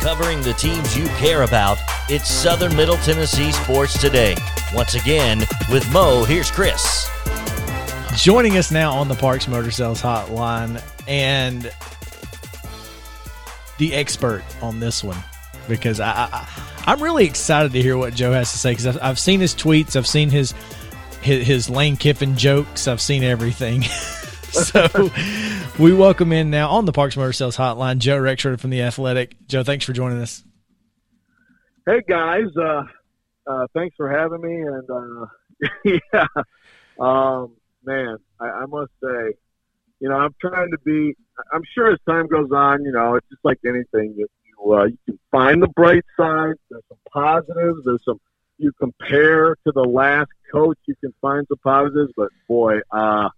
Covering the teams you care about, it's Southern Middle Tennessee Sports Today. Once again, with Mo, here's Chris. Joining us now on the Parks Motor Sales Hotline and the expert on this one because I, I I'm really excited to hear what Joe has to say because I've, I've seen his tweets, I've seen his his, his Lane Kiffin jokes, I've seen everything. so we welcome in now on the Parks Motor Sales Hotline Joe Rexrode from the Athletic. Joe, thanks for joining us. Hey guys, uh, uh, thanks for having me. And uh, yeah, um, man, I, I must say, you know, I'm trying to be. I'm sure as time goes on, you know, it's just like anything. You you, uh, you can find the bright side. There's some positives. There's some you compare to the last coach. You can find some positives, but boy, uh,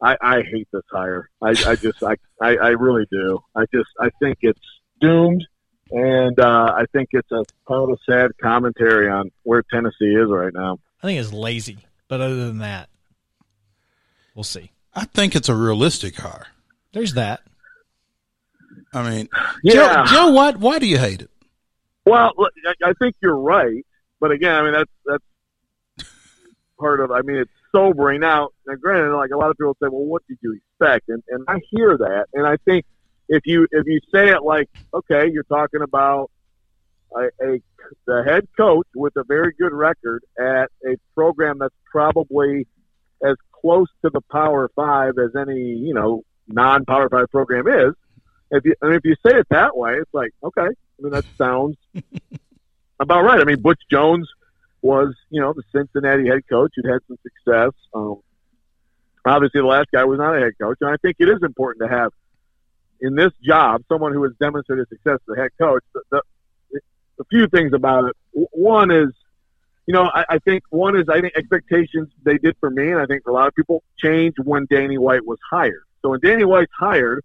I, I hate this hire. I, I just, I, I, I really do. I just, I think it's doomed, and uh, I think it's a kind of a sad commentary on where Tennessee is right now. I think it's lazy, but other than that, we'll see. I think it's a realistic hire. There's that. I mean, Yeah. Joe, Joe, why, why do you hate it? Well, I, I think you're right, but again, I mean that's that's part of. I mean, it's sobering. Now, now, granted, like a lot of people say, well, what did you expect? And and I hear that, and I think if you if you say it like, okay, you're talking about a, a the head coach with a very good record at a program that's probably as close to the Power Five as any you know non-Power Five program is. If you I mean, if you say it that way, it's like okay. I mean, that sounds about right. I mean, Butch Jones was, you know, the Cincinnati head coach who'd had some success. Um, obviously, the last guy was not a head coach, and I think it is important to have in this job someone who has demonstrated success as a head coach. The, the, a few things about it. One is, you know, I, I think one is I think expectations they did for me, and I think for a lot of people changed when Danny White was hired. So when Danny White's hired,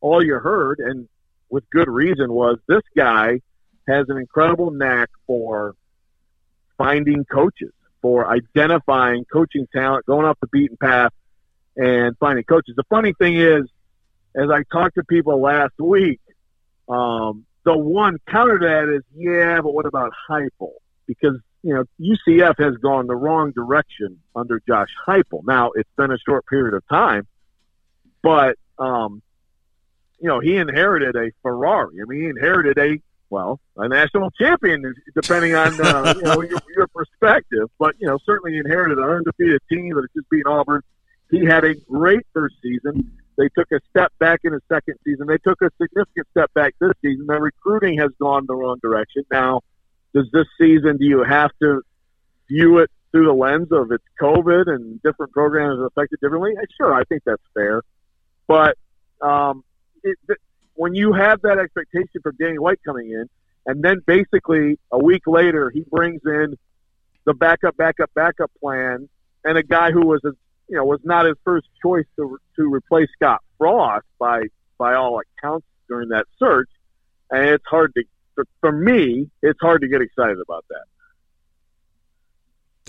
all you heard, and with good reason, was this guy has an incredible knack for finding coaches, for identifying coaching talent, going off the beaten path, and finding coaches. The funny thing is, as I talked to people last week, um, the one counter to that is, yeah, but what about Heupel? Because you know UCF has gone the wrong direction under Josh Heupel. Now it's been a short period of time, but um, you know he inherited a Ferrari. I mean, he inherited a well, a national champion, depending on uh, you know your, your perspective. But you know, certainly inherited an undefeated team that has just beat Auburn. He had a great first season. They took a step back in his second season. They took a significant step back this season. Their recruiting has gone the wrong direction. Now, does this season do you have to view it through the lens of it's COVID and different programs are affected differently? Sure, I think that's fair. But um, it, when you have that expectation from Danny White coming in, and then basically a week later he brings in the backup, backup, backup plan, and a guy who was a you know was not his first choice to to replace Scott Frost by by all accounts during that search, and it's hard to for, for me, it's hard to get excited about that.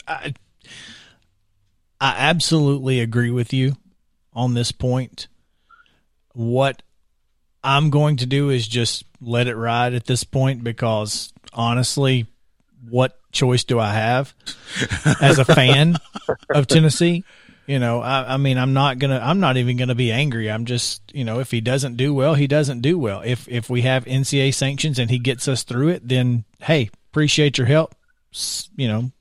I, I absolutely agree with you on this point. What I'm going to do is just let it ride at this point because honestly, what choice do I have as a fan of Tennessee? You know, I, I, mean, I'm not gonna, I'm not even gonna be angry. I'm just, you know, if he doesn't do well, he doesn't do well. If if we have NCAA sanctions and he gets us through it, then hey, appreciate your help. You know,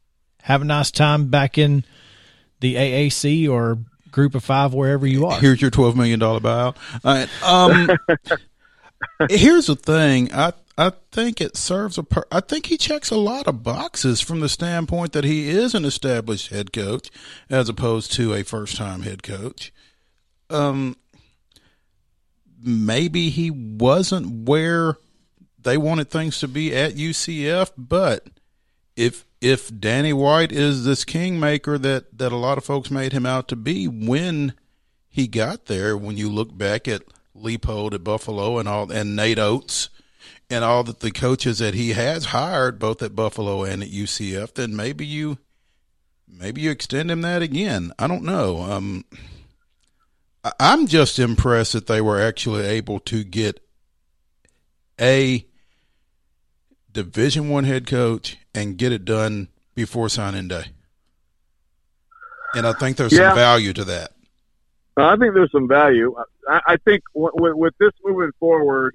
have a nice time back in the AAC or Group of Five, wherever you are. Here's your twelve million dollar buyout. um, here's the thing. I I think it serves a. Per- I think he checks a lot of boxes from the standpoint that he is an established head coach, as opposed to a first time head coach. Um, maybe he wasn't where they wanted things to be at UCF, but if if Danny White is this kingmaker that that a lot of folks made him out to be when he got there, when you look back at Leipold at Buffalo and all and Nate Oats and all that the coaches that he has hired both at Buffalo and at UCF, then maybe you maybe you extend him that again. I don't know. Um, I'm just impressed that they were actually able to get a Division One head coach and get it done before signing day. And I think there's yeah. some value to that. I think there's some value. I, I think w- w- with this moving forward,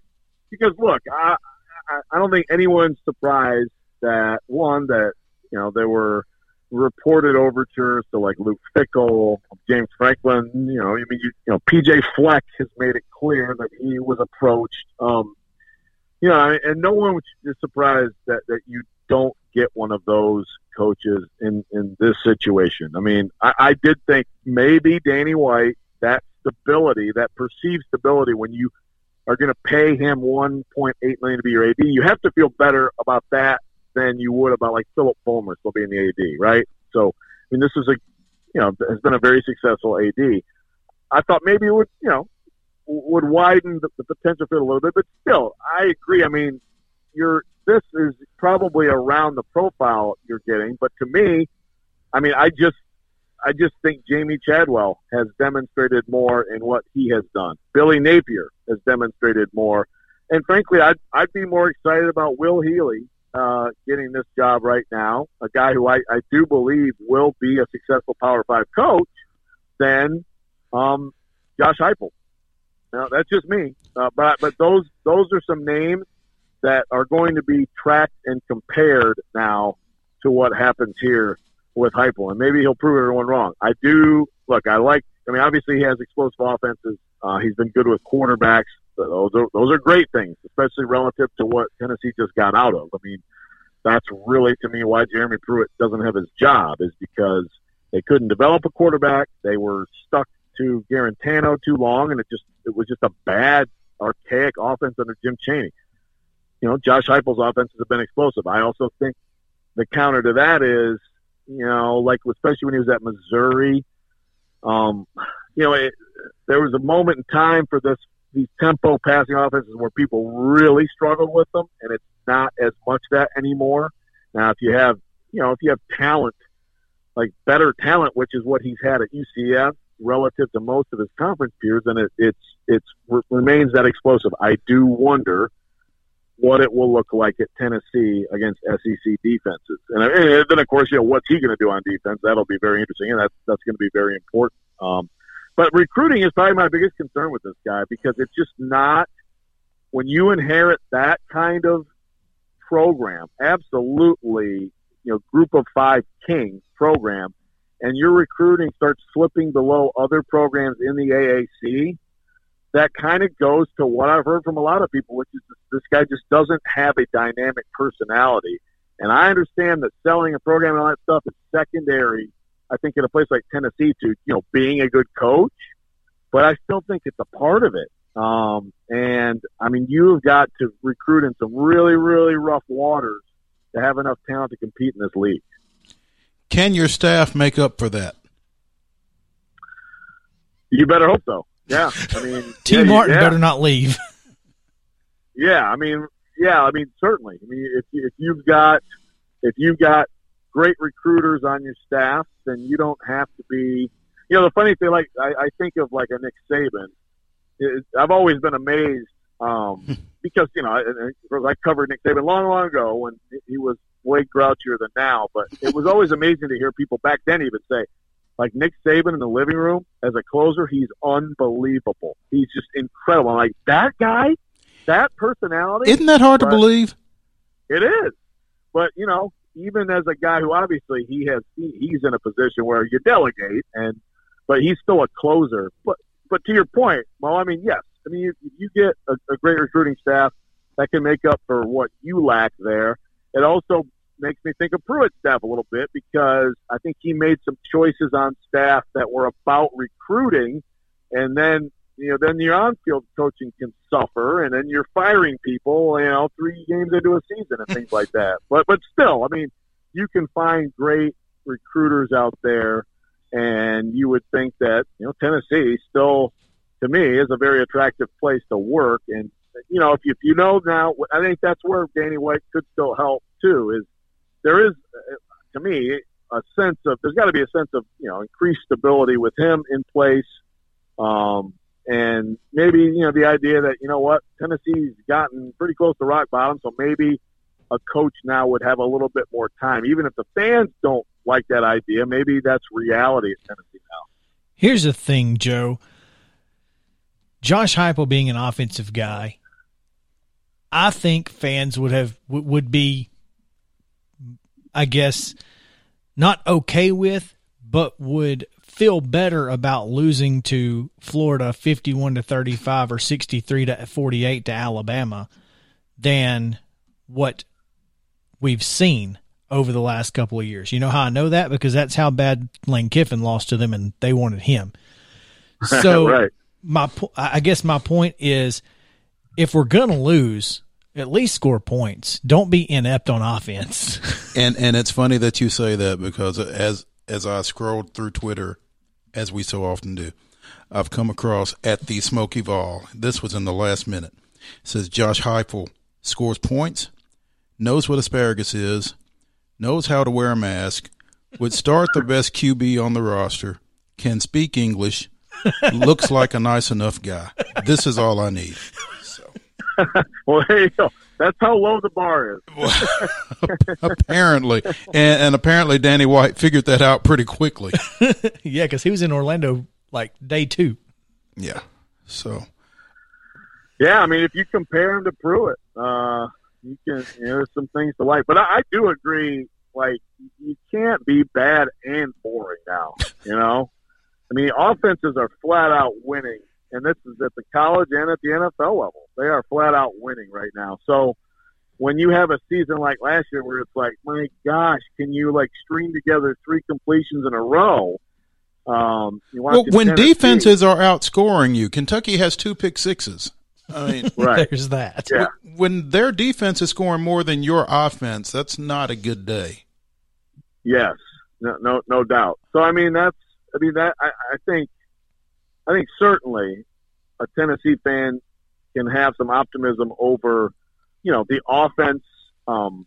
because look, I, I, I don't think anyone's surprised that one that you know there were reported overtures to like Luke Fickell, James Franklin. You know, I mean, you, you know, PJ Fleck has made it clear that he was approached. Um, you know, and no one is surprised that that you don't get one of those coaches in in this situation. I mean, I, I did think maybe Danny White that stability, that perceived stability, when you are going to pay him 1.8 million to be your AD, you have to feel better about that than you would about like Phillip Fulmer still being the AD, right? So, I mean, this is a, you know, has been a very successful AD. I thought maybe it would, you know, would widen the, the potential fit a little bit, but still, I agree. I mean, you're this is probably around the profile you're getting, but to me, I mean, I just I just think Jamey Chadwell has demonstrated more in what he has done. Billy Napier has demonstrated more. And frankly, I'd, I'd be more excited about Will Healy uh, getting this job right now, a guy who I, I do believe will be a successful Power Five coach, than um, Josh Heupel. Now, that's just me, uh, but but those those are some names that are going to be tracked and compared now to what happens here with Heupel, and maybe he'll prove everyone wrong. I do look. I like. I mean, obviously he has explosive offenses. Uh, he's been good with quarterbacks. Those are those are great things, especially relative to what Tennessee just got out of. I mean, that's really to me why Jeremy Pruitt doesn't have his job is because they couldn't develop a quarterback. They were stuck to Guarantano too long, and it just it was just a bad, archaic offense under Jim Chaney. You know, Josh Heupel's offenses have been explosive. I also think the counter to that is you know, like especially when he was at Missouri. Um, you know, it, there was a moment in time for this these tempo passing offenses where people really struggled with them, and it's not as much that anymore. Now, if you have, you know, if you have talent, like better talent, which is what he's had at UCF relative to most of his conference peers, and it, it's it's remains that explosive. I do wonder what it will look like at Tennessee against SEC defenses. And, and then, of course, you know, what's he going to do on defense? That'll be very interesting, and that's, that's going to be very important. Um, but recruiting is probably my biggest concern with this guy because it's just not when you inherit that kind of program, absolutely, you know, group of five king program, and your recruiting starts slipping below other programs in the AAC that kind of goes to what I've heard from a lot of people, which is this guy just doesn't have a dynamic personality. And I understand that selling a program and all that stuff is secondary. I think in a place like Tennessee to you know being a good coach, but I still think it's a part of it. Um, and I mean, you've got to recruit in some really, really rough waters to have enough talent to compete in this league. Can your staff make up for that? You better hope so. Yeah, I mean, T. yeah, Martin yeah. better not leave. Yeah, I mean, yeah, I mean, certainly. I mean, if if you've got if you've got great recruiters on your staff, then you don't have to be. You know, the funny thing, like I, I think of like a Nick Saban. It, I've always been amazed um, because you know I, I covered Nick Saban long, long ago when he was way grouchier than now. But it was always amazing to hear people back then even say, like Nick Saban in the living room as a closer, he's unbelievable. He's just incredible. I'm like that guy, that personality. Isn't that hard to believe? It is, but you know, even as a guy who obviously he has, he, he's in a position where you delegate, and but he's still a closer. But but to your point, well, I mean, yes, I mean you, you get a, a great recruiting staff that can make up for what you lack there. It also makes me think of Pruitt's staff a little bit because I think he made some choices on staff that were about recruiting, and then you know then your on-field coaching can suffer, and then you're firing people, you know, three games into a season and things like that. But but still, I mean, you can find great recruiters out there, and you would think that you know Tennessee still, to me, is a very attractive place to work, and you know if you, if you know now, I think that's where Danny White could still help too. Is there is, to me, a sense of there's got to be a sense of you know increased stability with him in place, um, and maybe you know the idea that you know what Tennessee's gotten pretty close to rock bottom, so maybe a coach now would have a little bit more time, even if the fans don't like that idea. Maybe that's reality at Tennessee now. Here's the thing, Joe. Josh Heupel being an offensive guy, I think fans would have would be I guess, not okay with, but would feel better about losing to Florida 51 to 35 or 63 to 48 to Alabama than what we've seen over the last couple of years. You know how I know that because that's how bad Lane Kiffin lost to them and they wanted him. So right. my I guess my point is if we're going to lose, at least score points. Don't be inept on offense. and and it's funny that you say that because as as I scrolled through Twitter, as we so often do, I've come across at the Smoky Vol. This was in the last minute. It says Josh Heupel scores points, knows what asparagus is, knows how to wear a mask, would start the best QB on the roster, can speak English, looks like a nice enough guy. This is all I need. well, there you go. That's how low the bar is. apparently, and, and, apparently, Danny White figured that out pretty quickly. yeah, because he was in Orlando like day two. Yeah. So. Yeah, I mean, if you compare him to Pruitt, uh, you can. You know, there's some things to like, but I, I do agree. Like, you can't be bad and boring now. You know, I mean, offenses are flat out winning and this is at the college and at the NFL level. They are flat out winning right now. So when you have a season like last year where it's like, my gosh, can you like string together three completions in a row? Um, well, when Tennessee, defenses are outscoring you, Kentucky has two pick sixes. I mean, right. there's that. Yeah. When their defense is scoring more than your offense, that's not a good day. Yes, no, no, no doubt. So I mean, that's I mean that I, I think I think certainly a Tennessee fan can have some optimism over, you know, the offense um,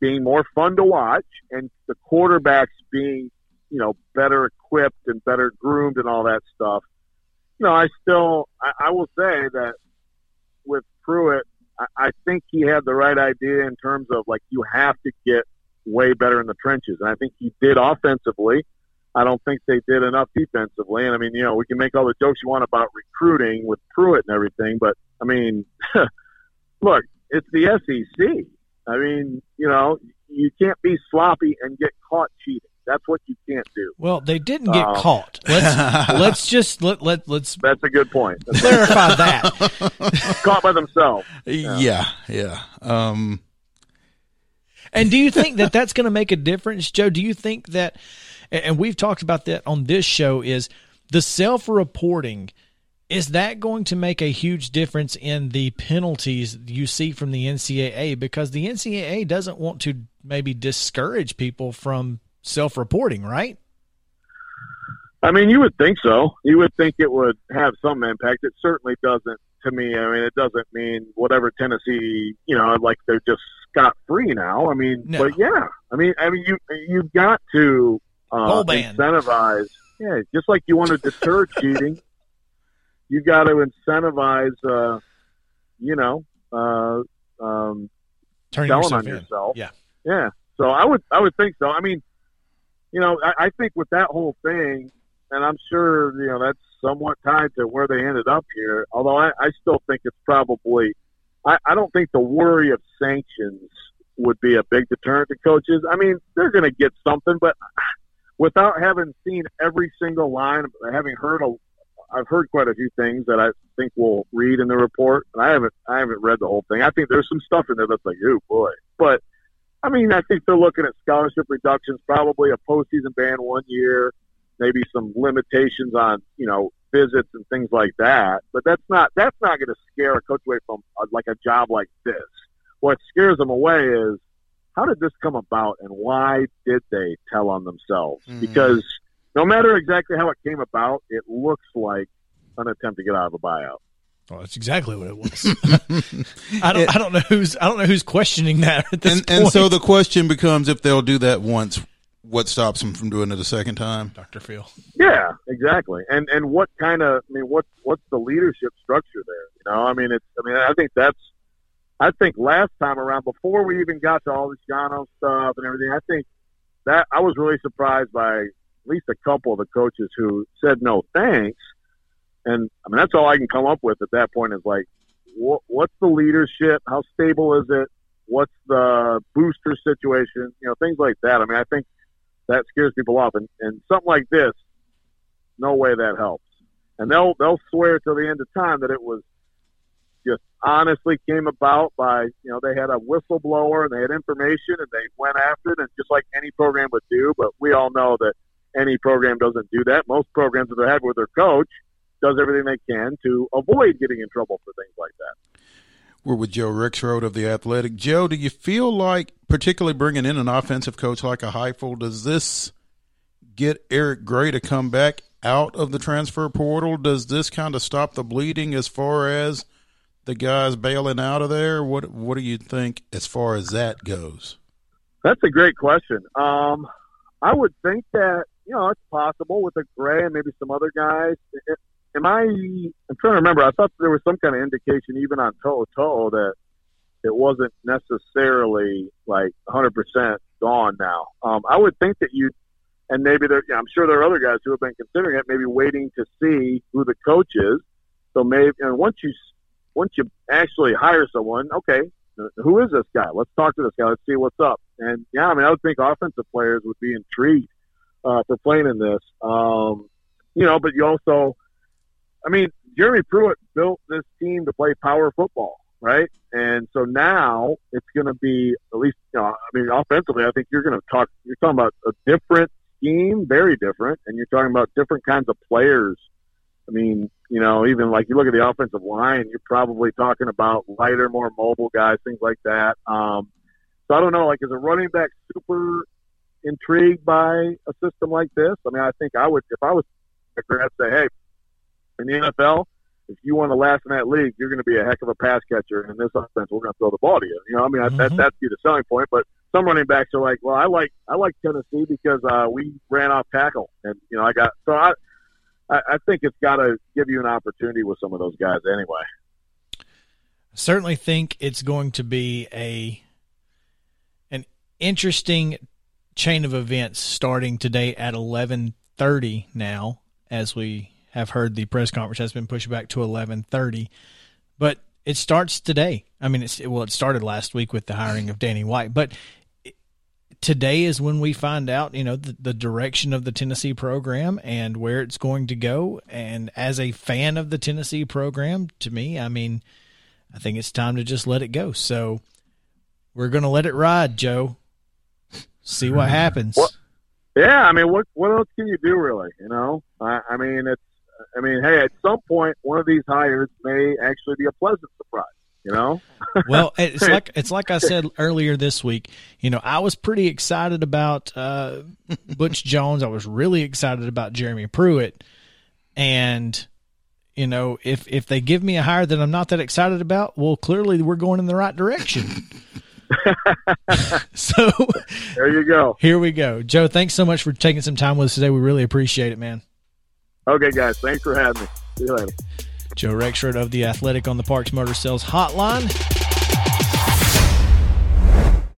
being more fun to watch and the quarterbacks being, you know, better equipped and better groomed and all that stuff. You know, I still, I, I will say that with Pruitt, I, I think he had the right idea in terms of like you have to get way better in the trenches, and I think he did offensively. I don't think they did enough defensively. And I mean, you know, we can make all the jokes you want about recruiting with Pruitt and everything, but I mean, look, it's the SEC. I mean, you know, you can't be sloppy and get caught cheating. That's what you can't do. Well, they didn't get um, caught. Let's let's just let let let's. That's a good point. That's clarify that. caught by themselves. Yeah, yeah. yeah. Um, and do you think that that's going to make a difference, Joe? Do you think that and we've talked about that on this show, is the self reporting. Is that going to make a huge difference in the penalties you see from the NCAA? Because the NCAA doesn't want to maybe discourage people from self reporting, right? I mean, you would think so. You would think it would have some impact. It certainly doesn't to me, I mean, it doesn't mean whatever Tennessee, you know, like they're just scot free now. I mean, No. but yeah, I mean, I mean, you you've got to uh, incentivize. Yeah, just like you want to deter cheating, You've got to incentivize. Uh, you know, uh, um, Turning selling yourself on in. yourself. Yeah. Yeah. So I would I would think so. I mean, you know, I, I think with that whole thing, and I'm sure you know that's somewhat tied to where they ended up here. Although I, I still think it's probably, I, I don't think the worry of sanctions would be a big deterrent to coaches. I mean, they're going to get something, but without having seen every single line, having heard a, I've heard quite a few things that I think we'll read in the report, and I haven't I haven't read the whole thing. I think there's some stuff in there that's like, oh boy, but I mean, I think they're looking at scholarship reductions, probably a postseason ban one year, maybe some limitations on you know visits and things like that. But that's not that's not going to scare a coach away from uh, like a job like this. What scares them away is how did this come about and why did they tell on themselves? Mhm. Because no matter exactly how it came about, it looks like an attempt to get out of a buyout. Well, that's exactly what it was. I don't. I don't know who's. I don't know who's questioning that at this and, point. and so the question becomes if they'll do that once, what stops him from doing it a second time? Dr. Phil. Yeah, exactly. And and what kind of I mean what what's the leadership structure there? You know, I mean it's I mean I think that's I think last time around before we even got to all this Yano stuff and everything, I think that I was really surprised by at least a couple of the coaches who said no thanks. And I mean that's all I can come up with at that point is like what, what's the leadership? How stable is it? What's the booster situation? You know, things like that. I mean, I think that scares people off. And, and something like this, no way that helps. And they'll they'll swear till the end of time that it was just honestly came about by you know they had a whistleblower and they had information and they went after it and just like any program would do. But we all know that any program doesn't do that. Most programs that they have with their coach does everything they can to avoid getting in trouble for things like that. We're with Joe Rexrode of the Athletic. Joe, do you feel like, particularly bringing in an offensive coach like a Heupel, does this get Eric Gray to come back out of the transfer portal? Does this kind of stop the bleeding as far as the guys bailing out of there? What What do you think as far as that goes? That's a great question. Um, I would think that you know it's possible with the Gray and maybe some other guys. It, am I? I'm trying to remember. I thought there was some kind of indication even on Toho Toho that it wasn't necessarily like 100% gone now. Um, I would think that you, and maybe there. Yeah, I'm sure there are other guys who have been considering it, maybe waiting to see who the coach is. So maybe, and once you once you actually hire someone, okay, who is this guy? Let's talk to this guy. Let's see what's up. And yeah, I mean, I would think offensive players would be intrigued uh, for playing in this. Um, you know, but you also, I mean, Jeremy Pruitt built this team to play power football, right? And so now it's going to be at least, you know, I mean, offensively, I think you're going to talk. You're talking about a different scheme, very different, and you're talking about different kinds of players. I mean, you know, even like you look at the offensive line, you're probably talking about lighter, more mobile guys, things like that. Um, so I don't know, like, is a running back super intrigued by a system like this? I mean, I think I would, if I was a grad, say, hey, in the NFL, if you want to last in that league, you're going to be a heck of a pass catcher. And in this offense, we're going to throw the ball to you. You know, I mean, that, Mhm. that's the selling point. But some running backs are like, well, I like I like Tennessee because uh, we ran off tackle, and you know, I got so I. I I think it's got to give you an opportunity with some of those guys anyway. I certainly think it's going to be a an interesting chain of events starting today at 11:30 now as we have heard the press conference has been pushed back to 11:30 but it starts today i mean it's well it started last week with the hiring of Danny White but today is when we find out you know the, the direction of the Tennessee program and where it's going to go and as a fan of the Tennessee program to me I mean I think it's time to just let it go. So we're going to let it ride, Joe. See what happens. Yeah, I mean, what what else can you do, really? You know, I, I mean, it's, I mean, hey, at some point, one of these hires may actually be a pleasant surprise. You know? well, it's like it's like I said earlier this week. You know, I was pretty excited about uh, Butch Jones. I was really excited about Jeremy Pruitt, and you know, if if they give me a hire that I'm not that excited about, well, clearly we're going in the right direction. so there you go. Here we go, Joe. Thanks so much for taking some time with us today. We really appreciate it, man. Okay, guys, thanks for having me. See you later. Joe Rexrode of The Athletic on the Parks Motor Sales Hotline.